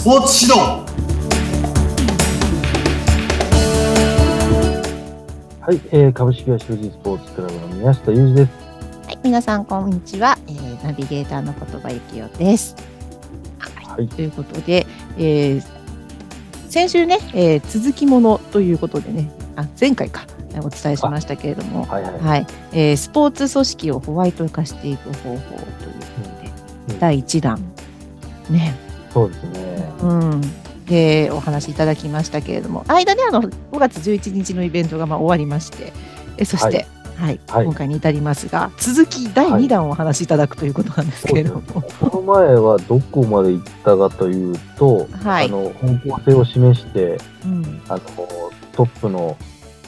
スポーツ指導。はい、えー、株式会社富士スポーツクラブの宮下裕二です。はい、皆さんこんにちは、えー、ナビゲーターの言葉ゆきよです。はい。ということで、えー、先週ね、えー、続きものということでね、あ前回かお伝えしましたけれども、はいはい。はい、えー、スポーツ組織をホワイト化していく方法ということで、うん。第1弾。ね、そうですね。うん、でお話しいただきましたけれども間であの5月11日のイベントがまあ終わりましてえそして、はい。はい。今回に至りますが続き第2弾をお話しいただくということなんですけれども、この前はどこまで行ったかというと、はい。あの、方向性を示して、うん。あの、トップの、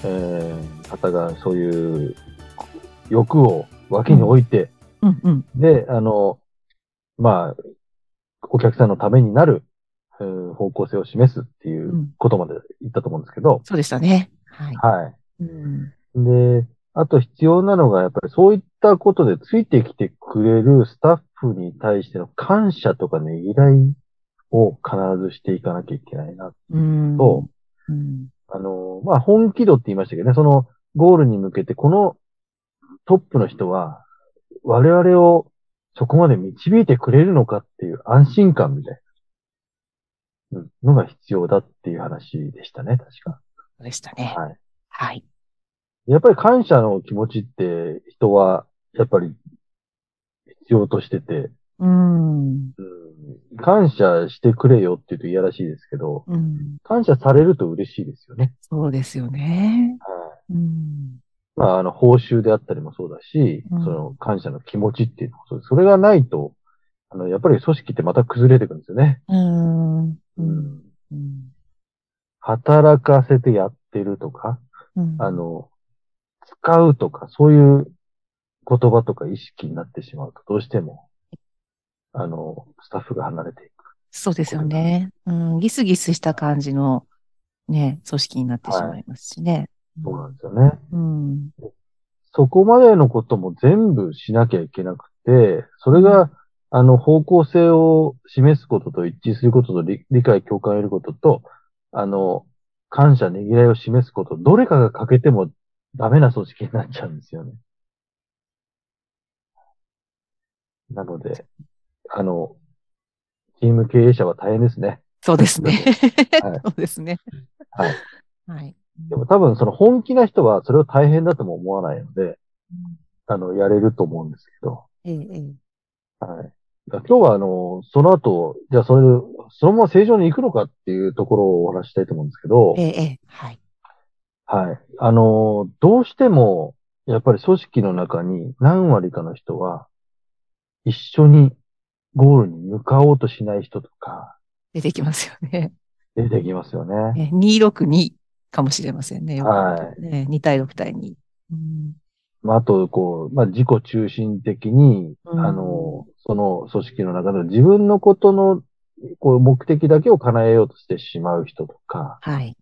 えー方がそういう欲を脇に置いて、うん。うん。で、あの、まあ、お客さんのためになる、えー方向性を示すっていううん。ことまで言ったと思うんですけど、そうでしたね。はい、はうん。い。で、あと必要なのが、やっぱりそういったことでついてきてくれるスタッフに対しての感謝とかねぎらいを必ずしていかなきゃいけないな。うん。とうん。あの、まあ、本気度って言いましたけどね、そのゴールに向けて、このトップの人は、我々をそこまで導いてくれるのかっていう安心感みたいな、うん、のが必要だっていう話でしたね、確か。そうでしたね。はい。はい。やっぱり感謝の気持ちって人は、やっぱり必要としてて、うん。うん、感謝してくれよって言うといやらしいですけど、うん。感謝されると嬉しいですよね。そうですよね。はい。うん。まあ、あの、報酬であったりもそうだし、うんその感謝の気持ちっていうのもそうです。それがないと、あの、やっぱり組織ってまた崩れていくんですよね。うん。う。ん。働かせてやってるとか、うん。あ、の、使うとか、そういう言葉とか意識になってしまうと、どうしても、あの、スタッフが離れていく。そうですよね。うん。ギスギスした感じの、ね、組織になってしまいますしね。そうなん。ですよね。うん。そこまでのことも全部しなきゃいけなくて、それが、あの、方向性を示すことと一致することと理理解、共感を得ることと、あの、感謝、ねぎらいを示すこと、どれかが欠けてもダメな組織になっちゃうんですよね。なので、あの、チーム経営者は大変ですね。そうですね。はい そうですね。はい。はい。でも多分その本気な人はそれを大変だとも思わないので、うんあの、やれると思うんですけど、ええ、ええ。はい。今日はあの、その後、じゃあそれで、そのまま正常に行くのかっていうところをお話ししたいと思うんですけどえ、え、ええ。はい。はい。あの、どうしても、やっぱり組織の中に何割かの人は、一緒にゴールに向かおうとしない人とか、出てきますよね。出てきますよね。え262かもしれませんね。よくはいね、2対6対2。うん。まあ、あと、こう、まあ、自己中心的に、うんあの、その組織の中で自分のことの、こう、目的だけを叶えようとしてしまう人とか、はい。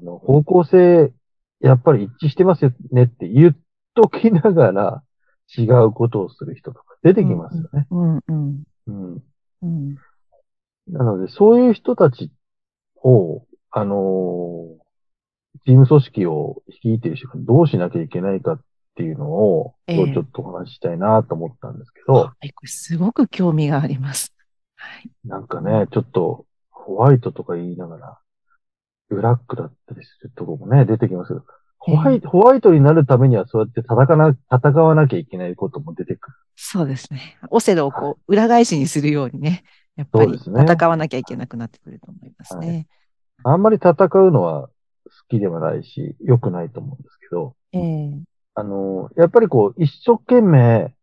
あの方向性、やっぱり一致してますよねって言っときながら、違うことをする人とか出てきますよね。うん、うん、うん。うん。なので、そういう人たちを、あのーチーム組織を率いている人がどうしなきゃいけないかっていうのを、ちょっとお話ししたいなと思ったんですけど、はい、これすごく興味があります。はい。なんかね、ちょっとホワイトとか言いながら、ブラックだったりするところもね、出てきますけど、ホワイト、ホワイトになるためにはそうやって戦わな、戦わなきゃいけないことも出てくる。そうですね。オセロをこう、裏返しにするようにね、やっぱり戦わなきゃいけなくなってくると思いますね。あんまり戦うのは好きではないし、良くないと思うんですけど、ええ。あの、やっぱりこう、一生懸命、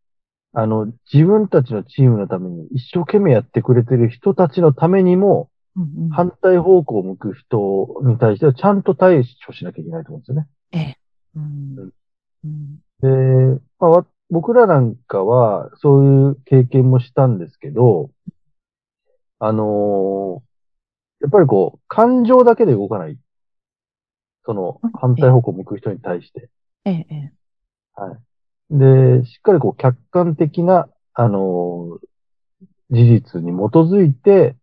あの、自分たちのチームのために一生懸命やってくれてる人たちのためにも、うんうん。反対方向を向く人に対してはちゃんと対処しなきゃいけないと思うんですよね。ええ。うん。うん。で、まあわ、僕らなんかは、そういう経験もしたんですけど、あのーやっぱりこう、感情だけで動かない。その、反対方向を向く人に対して。ええ、ええ。はい。で、しっかりこう、客観的な、あのー事実に基づいて、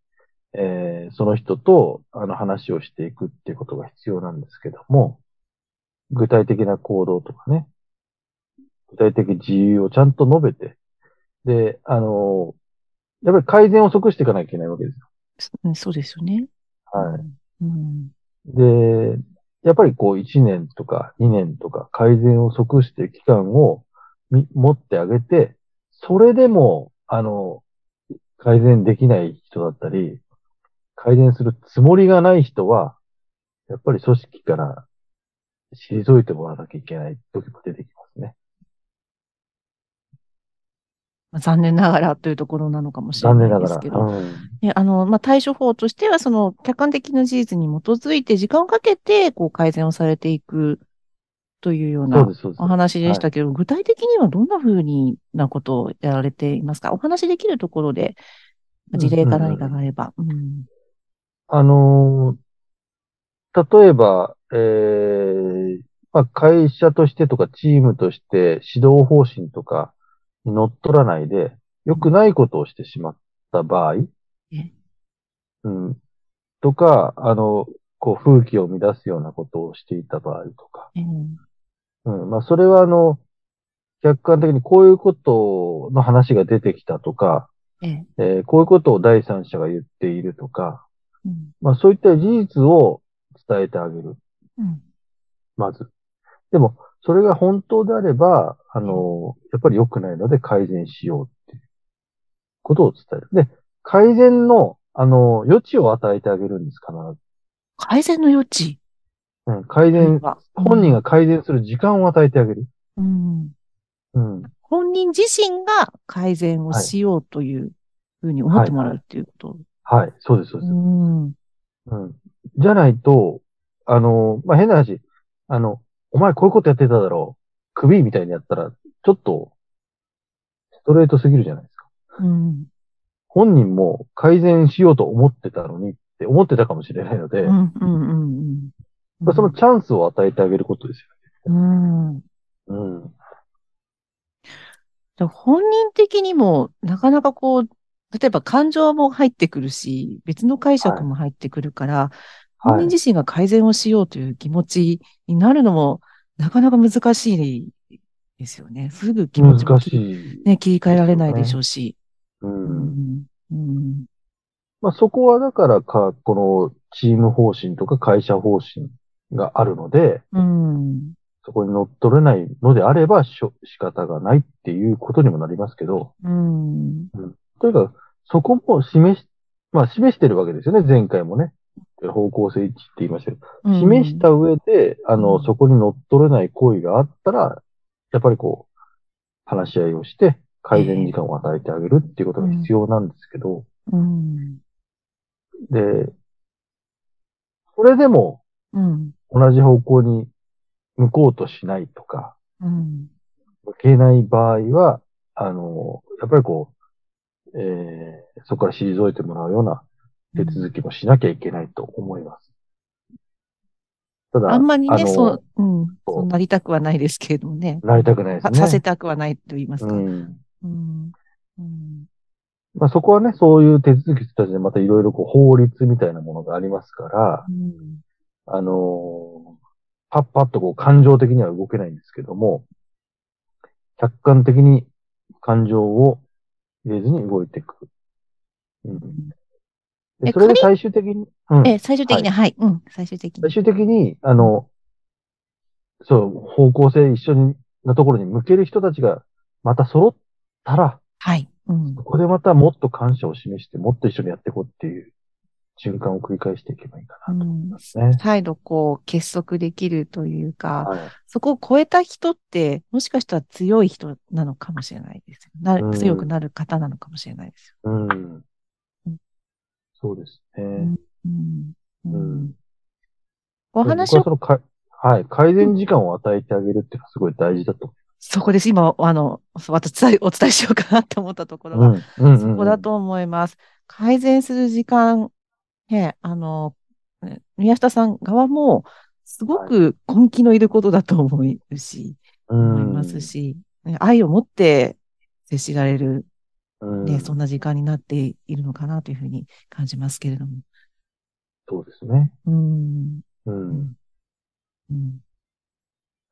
ええーその人と、あの、話をしていくっていうことが必要なんですけども、具体的な行動とかね、具体的自由をちゃんと述べて、で、あの、やっぱり改善を即していかなきゃいけないわけですよ。うんそうですよね。はい。うん。で、やっぱりこう1年とか2年とか改善を即して期間を持ってあげて、それでも、あの、改善できない人だったり、改善するつもりがない人は、やっぱり組織から退いてもらわなきゃいけない時も出てきますね。まあ残念ながらというところなのかもしれないですけど。うんね、あの、まあ、対処法としては、その、客観的な事実に基づいて、時間をかけて、こう、改善をされていくというような。お話でしたけど、具体的にはどんな風になことをやられていますか？お話できるところで、事例か何かがあれば。うん。あのー例えば、えーまあ、会社としてとかチームとして指導方針とかに乗っ取らないで、良くないことをしてしまった場合、え。うん、とか、あの、こう風紀を乱すようなことをしていた場合とか、うんうん、まあ、それはあの、客観的にこういうことの話が出てきたとか、ええ。えーこういうことを第三者が言っているとか、うん。まあそういった事実を伝えてあげる。うん。まず。でも、それが本当であれば、あの、やっぱり良くないので改善しようっていうことを伝える。で、改善の、あの、余地を与えてあげるんです、必ず。改善の余地？うん、改善、は本人が改善する時間を与えてあげる。うんうん。本人自身が改善をしようというふうに思ってもらうっていうこと？はい、そうです、そうです。うんうん。じゃないと、あの、まあ、変な話、あの、お前こういうことやってただろう。首みたいにやったら、ちょっと、ストレートすぎるじゃないですか。うん本人も改善しようと思ってたのにって思ってたかもしれないので、うんうんうんうんまあそのチャンスを与えてあげることですうんよ。うん。で本人的にも、なかなかこう、例えば感情も入ってくるし、別の解釈も入ってくるから、い人自身が改善をしようという気持ちになるのも、なかなか難しいですよね。すぐ気持ちも難しい。ね、切り替えられないでしょうし。う。うんんうんまあそこはだからか、このチーム方針とか会社方針があるので、うんそこに乗っ取れないのであれば、しょ仕方がないっていうことにもなりますけど、うんとにかく、そこも示し、まあ示してるわけですよね、前回もね。方向性一致って言いましたけど、うん。示した上で、あの、うん。そこに乗っ取れない行為があったら、やっぱりこう、話し合いをして、改善時間を与えてあげるっていうことが必要なんですけど、うん。で、それでもうん。同じ方向に向こうとしないとか、うん。向けない場合は、あの、やっぱりこう、えーそこから退いてもらうような手続きもしなきゃいけないと思います。ただ、あんまりね、のそう、うん、そうなりたくはないですけれどもね。なりたくないですね。ささせたくはないと言いますか。ううんん。うんうんまあそこはね、そういう手続きたちでまたいろいろこう法律みたいなものがありますから、うんあのーパッパッとこう感情的には動けないんですけども、客観的に感情を入れずに動いていく。うん、でえそれで最終的に、うん、え、最終的に、はい、うん、最終的に。最終的に、あの、そう、方向性一緒に、なところに向ける人たちがまた揃ったら、はい。うんここでまたもっと感謝を示して、もっと一緒にやっていこうっていう循環を繰り返していけばいいかなと思いますね。再度こう結束できるというか、はい。そこを超えた人って、もしかしたら強い人なのかもしれないですよ。なうん強くなる方なのかもしれないですうんうん。そうですね。よ。うんうんお話を僕ははい、改善時間を与えてあげるっていうのはすごい大事だとそこです。今、あの、私お伝えしようかなと思ったところ。が、うん、うん、うん。そこだと思います。改善する時間、ね、あの、ね宮下さん側も、すごく根気のいることだと思うし、うん、思いますし、ね愛を持って接しられるうん。ね、そんな時間になっているのかなというふうに感じますけれども。そうですね。うん。うん。うん。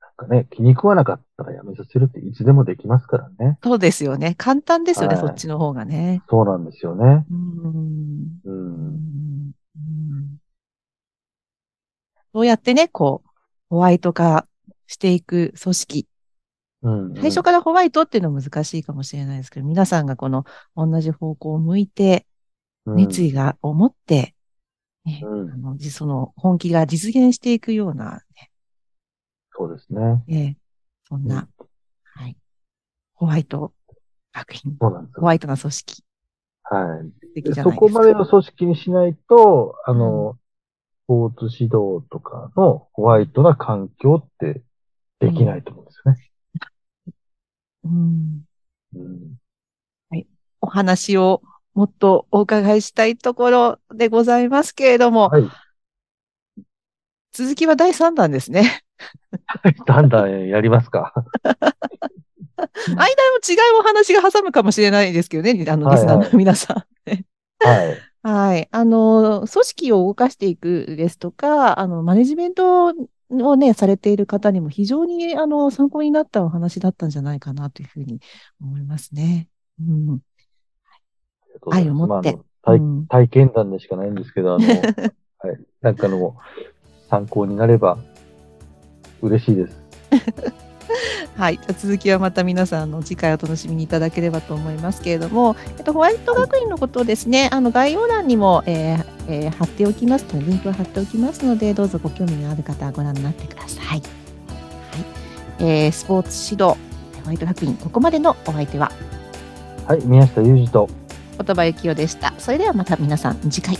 なんかね、気に食わなかったらやめさせるっていつでもできますからね。そうですよね。簡単ですよね、はいそっちの方がね。そうなんですよね。うん。う。うんんそうやってね、こう、ホワイト化していく組織。うん。最初からホワイトっていうのは難しいかもしれないですけど、皆さんがこの同じ方向を向いて、熱意がを持って、ねうんあのじその本気が実現していくような、そうですね。ねええそんな、はい。ホワイト学院、そうなんですよホ。ワイトな組織。はい。いですか。こまでの組織にしないと、あの、スポーツ指導とかのホワイトな環境ってできないと思うんですよね。うんうん。お話をもっとお伺いしたいところでございますけれども、はい。続きは第3弾ですね。だんだんやりますか。間にも違うお話が挟むかもしれないですけどね、あの、はいはいリスナーの皆さん。はい。はい。あの、組織を動かしていくですとか、あの、マネジメントをね、されている方にも非常に、あの、参考になったお話だったんじゃないかなというふうに思いますね。うん。愛を持って体うん体験談でしかないんですけど、あの、はい。なんかの参考になれば嬉しいです。はい。続きはまた皆さん、あの、次回お楽しみにいただければと思いますけれども、えっと、ホワイト学院のことをですね、あの、概要欄にも、えーえー貼っておきますと、リンクを貼っておきますので、どうぞご興味のある方はご覧になってください。はい。えースポーツ指導、ホワイト学院、ここまでのお相手は、はい。宮下裕二と、言葉幸代でした。それではまた皆さん、次回